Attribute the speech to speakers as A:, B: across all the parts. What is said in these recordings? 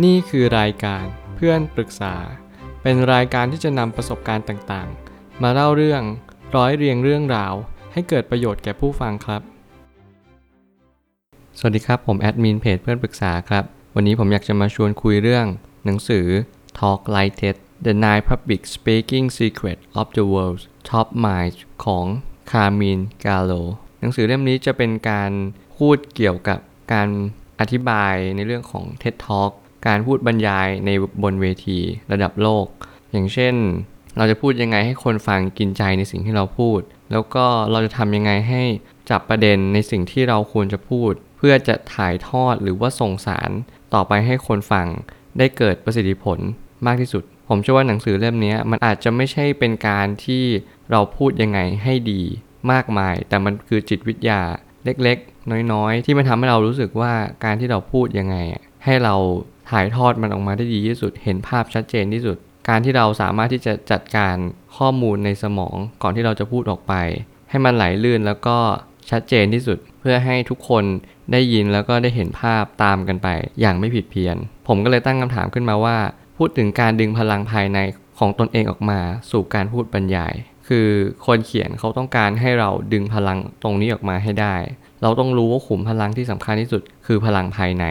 A: นี่คือรายการเพื่อนปรึกษา เป็นรายการที่จะนำประสบการณ์ต่างๆ มาเล่าเรื่องร้อยเรียงเรื่องราว ให้เกิดประโยชน์แก่ผู้ฟังครับ สวัสดีครับ ผมแอดมินเพจเพื่อนปรึกษาครับ วันนี้ผมอยากจะมาชวนคุยเรื่อง หนังสือ Talk Like TED The Nine Public Speaking Secrets of the World's Top Minds ของคาร์มินกาโลหนังสือเล่มนี้จะเป็นการพูดเกี่ยวกับการอธิบายในเรื่องของ TED Talk การพูดบรรยายในบนเวทีระดับโลก อย่างเช่น เราจะพูดยังไงให้คนฟังกินใจในสิ่งที่เราพูด แล้วก็เราจะทำยังไงให้จับประเด็นในสิ่งที่เราควรจะพูด เพื่อจะถ่ายทอดหรือว่าส่งสารต่อไปให้คนฟังได้เกิดประสิทธิผลมากที่สุด ผมเชื่อว่าหนังสือเล่มนี้มันอาจจะไม่ใช่เป็นการที่เราพูดยังไงให้ดีมากมาย แต่มันคือจิตวิทยาเล็กๆ น้อยๆ ที่มันทำให้เรารู้สึกว่าการที่เราพูดยังไง ให้เรา ถ่ายทอดมันออกมาได้ดีที่สุด เห็นภาพชัดเจนที่สุด การที่เราสามารถที่จะจัดการข้อมูลในสมองก่อนที่เราจะพูดออกไป ให้มันไหลลื่นแล้วก็ชัดเจนที่สุด เพื่อให้ทุกคนได้ยินแล้วก็ได้เห็นภาพตามกันไป อย่างไม่ผิดเพี้ยน ผมก็เลยตั้งคำถามขึ้นมาว่า พูดถึงการดึงพลังภายในของตนเองออกมา สู่การพูดบรรยาย คือคนเขียนเขาต้องการให้เราดึงพลังตรงนี้ออกมาให้ได้ เราต้องรู้ว่าขุมพลังที่สำคัญที่สุด คือพลังภายใน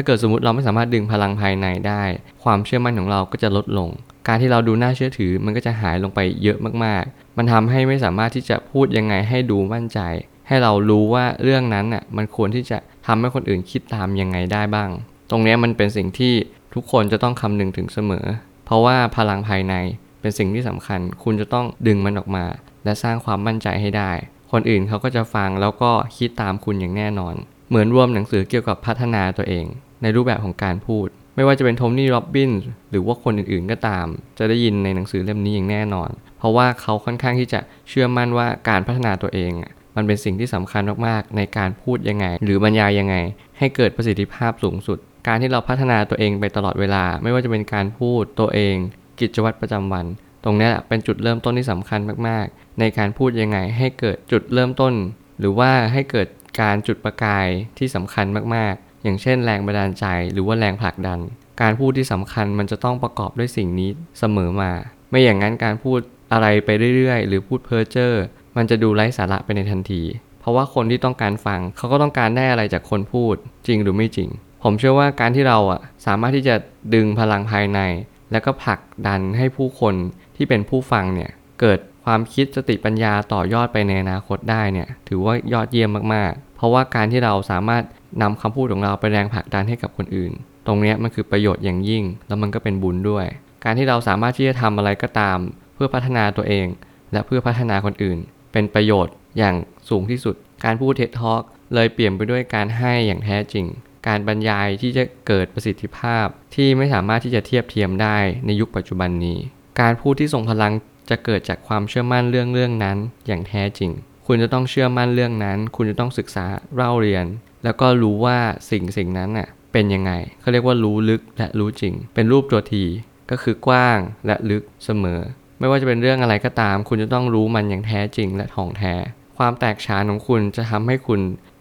A: ถ้าเกิดสมมติเราไม่สามารถดึงพลังภายในได้ ความเชื่อมั่นของเราก็จะลดลง การที่เราดูน่าเชื่อถือมันก็จะหายลงไปเยอะมากๆ มันทำให้ไม่สามารถที่จะพูดยังไงให้ดูมั่นใจ ให้เรารู้ว่าเรื่องนั้นน่ะมันควรที่จะทำให้คนอื่นคิดตามยังไงได้บ้าง ตรงนี้มันเป็นสิ่งที่ทุกคนจะต้องคำนึงถึงเสมอ เพราะว่าพลังภายในเป็นสิ่งที่สำคัญ คุณจะต้องดึงมันออกมา และสร้างความมั่นใจให้ได้ คนอื่นเขาก็จะฟังแล้วก็คิดตามคุณอย่างแน่นอน เหมือนรวมหนังสือเกี่ยวกับพัฒนาตัวเอง ในรูปแบบของการพูด ไม่ว่าจะเป็นโทนี่โรบบินหรือว่าคนอื่นๆก็ตาม จะได้ยินในหนังสือเล่มนี้อย่างแน่นอน เพราะว่าเขาค่อนข้างที่จะเชื่อมั่นว่าการพัฒนาตัวเองมันเป็นสิ่งที่สำคัญมากๆ ในการพูดยังไง หรือบรรยายยังไง ให้เกิดประสิทธิภาพสูงสุด การที่เราพัฒนาตัวเองไปตลอดเวลา ไม่ว่าจะเป็นการพูดตัวเอง กิจวัตรประจำวัน ตรงนี้เป็นจุดเริ่มต้นที่สำคัญมากๆ ในการพูดยังไง ให้เกิดจุดเริ่มต้น หรือว่าให้เกิดการจุดประกายที่สำคัญมากๆ อย่างเช่นแรงบันดาลใจหรือว่าแรงผลักดัน การพูดที่สำคัญมันจะต้องประกอบด้วยสิ่งนี้เสมอมา ไม่อย่างนั้นการพูดอะไรไปเรื่อยๆ หรือพูดเพ้อเจ้อมันจะดูไร้สาระไปในทันที เพราะว่าคนที่ต้องการฟังเขาก็ต้องการได้อะไรจากคนพูดจริงหรือไม่จริง ผมเชื่อว่าการที่เราอะสามารถที่จะดึงพลังภายใน แล้วก็ผลักดันให้ผู้คนที่เป็นผู้ฟังเนี่ยเกิดความคิดสติปัญญาต่อยอดไปในอนาคตได้เนี่ยถือว่ายอดเยี่ยมมากๆ เพราะว่าการที่เราสามารถ นำคำพูดของเราไปแรงผลักดันให้กับคนอื่น ตรงนี้มันคือประโยชน์อย่างยิ่ง แล้วมันก็เป็นบุญด้วย การที่เราสามารถที่จะทำอะไรก็ตาม เพื่อพัฒนาตัวเอง และเพื่อพัฒนาคนอื่น เป็นประโยชน์อย่างสูงที่สุด การพูดเท็ดทอกเลยเปลี่ยนไปด้วยการให้อย่างแท้จริง การบรรยายที่จะเกิดประสิทธิภาพที่ไม่สามารถที่จะเทียบเทียมได้ในยุคปัจจุบันนี้ การพูดที่ทรงพลังจะเกิดจากความเชื่อมั่นเรื่องเรื่องนั้นอย่างแท้จริง คุณจะต้องเชื่อมั่นเรื่องนั้น คุณจะต้องศึกษาเล่าเรียน แล้วก็รู้ว่าสิ่งสิ่งนั้นน่ะเป็นยังไงเขาเรียกว่ารู้ลึกและรู้จริง เป็นรูปตัวทีก็คือกว้างและลึกเสมอ ไม่ว่าจะเป็นเรื่องอะไรก็ตาม คุณจะต้องรู้มันอย่างแท้จริงและถ่องแท้ ความแตกฉานของคุณจะทำให้คุณ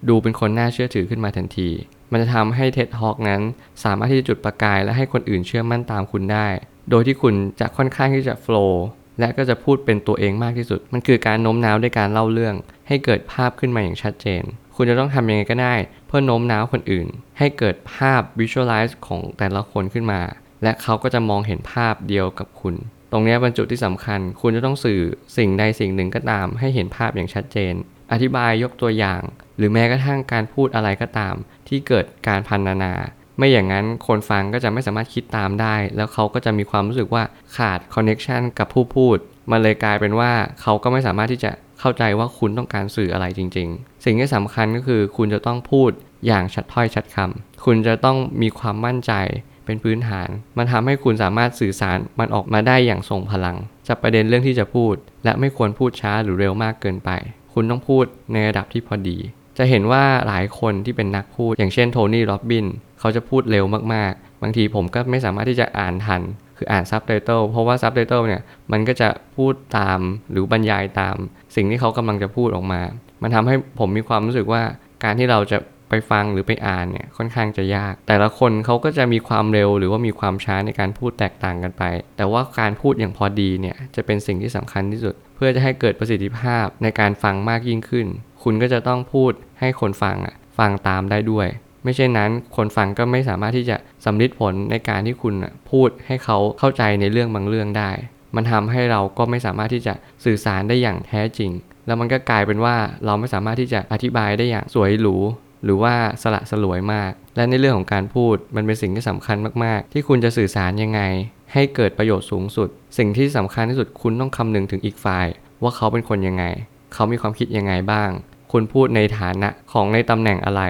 A: ดูเป็นคนน่าเชื่อถือขึ้นมาทันที มันจะทำให้เท็ดฮอกนั้น สามารถที่จะจุดประกายและให้คนอื่นเชื่อมั่นตามคุณได้ โดยที่คุณจะค่อนข้างที่จะโฟล์และก็จะพูดเป็นตัวเองมากที่สุด มันคือการโน้มน้าวด้วยการเล่าเรื่อง ให้เกิดภาพขึ้นมาอย่างชัดเจน คุณจะต้องทำยังไงก็ได้ เพื่อโน้มน้าวคนอื่น ให้เกิดภาพ visualize ของแต่ละคนขึ้นมา และเขาก็จะมองเห็นภาพเดียวกับคุณ ตรงนี้เป็นจุดที่สำคัญ คุณจะต้องสื่อสิ่งใดสิ่งหนึ่งก็ตาม ให้เห็นภาพอย่างชัดเจน อธิบายยกตัวอย่าง หรือแม้กระทั่งการพูดอะไรก็ตาม ที่เกิดการพันนานา ไม่อย่างนั้นคนฟังก็จะไม่สามารถคิดตามได้ แล้วเขาก็จะมีความรู้สึกว่าขาดคอนเน็ชันกับผู้พูดมันเลยกลายเป็นว่าเขาก็ไม่สามารถที่จะ เข้าใจว่าคุณต้องการสื่ออะไรจริง ๆ สิ่งที่สำคัญก็คือคุณจะต้องพูดอย่างชัดถ้อยชัดคำคุณจะต้องมีความมั่นใจเป็นพื้นฐาน มันทำให้คุณสามารถสื่อสารมันออกมาได้อย่างทรงพลังจับประเด็นเรื่องที่จะพูด และไม่ควรพูดช้าหรือเร็วมากเกินไป คุณต้องพูดในระดับที่พอดี จะเห็นว่าหลายคนที่เป็นนักพูด อย่างเช่นโทนี่ โรบบิน เขาจะพูดเร็วมากๆ บางทีผมก็ไม่สามารถที่จะอ่านทัน คืออ่านซับไตเติลเพราะว่าซับไตเติลเนี่ยมันก็จะพูดตามหรือบรรยายตาม สิ่งที่เขากำลังจะพูดออกมา มันทำให้ผมมีความรู้สึกว่าการที่เราจะไปฟังหรือไปอ่านเนี่ยค่อนข้างจะยาก แต่ละคนเขาก็จะมีความเร็วหรือว่ามีความช้าในการพูดแตกต่างกันไป แต่ว่าการพูดอย่างพอดีเนี่ยจะเป็นสิ่งที่สำคัญที่สุด เพื่อจะให้เกิดประสิทธิภาพในการฟังมากยิ่งขึ้น คุณก็จะต้องพูดให้คนฟังอะฟังตามได้ด้วย ไม่เช่นนั้นคนฟังก็ไม่สามารถที่จะสำลิดผลในการที่คุณพูดให้เขาเข้าใจในเรื่องบางเรื่องได้ มันทำให้เราก็ไม่สามารถที่จะสื่อสารได้อย่างแท้จริง แล้วมันก็กลายเป็นว่าเราไม่สามารถที่จะอธิบายได้อย่างสวยหรูหรือว่าสละสลวยมาก และในเรื่องของการพูดมันเป็นสิ่งที่สำคัญมาก ๆ ที่คุณจะสื่อสารยังไง ให้เกิดประโยชน์สูงสุด สิ่งที่สำคัญที่สุดคุณต้องคำนึงถึงอีกฝ่าย ว่าเขาเป็นคนยังไง เขามีความคิดยังไงบ้าง คุณพูดในฐานะของในตำแหน่งอะไร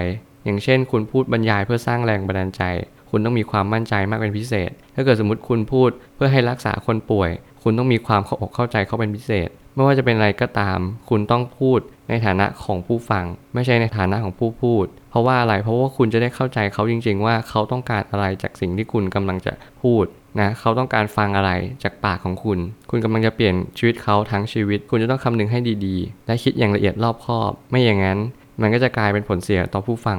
A: อย่างเช่น คุณพูดบรรยายเพื่อสร้างแรงบันดาลใจ คุณต้องมีความมั่นใจมากเป็นพิเศษ ถ้าเกิดสมมติคุณพูดเพื่อให้รักษาคนป่วย คุณต้องมีความเข้าอกเข้าใจเขาเป็นพิเศษ ไม่ว่าจะเป็นอะไรก็ตาม คุณต้องพูดในฐานะของผู้ฟัง ไม่ใช่ในฐานะของผู้พูด เพราะว่าอะไร เพราะว่าคุณจะได้เข้าใจเขาจริง ๆ ว่าเขาต้องการอะไรจากสิ่งที่คุณกำลังจะพูดนะเขาต้องการฟังอะไรจากปากของคุณ คุณกำลังจะเปลี่ยนชีวิตเขาทั้งชีวิต คุณจะต้องคำนึงให้ดีๆ และคิดอย่างละเอียดรอบคอบ ไม่อย่างนั้น มันก็จะกลายเป็นผลเสียต่อผู้ฟัง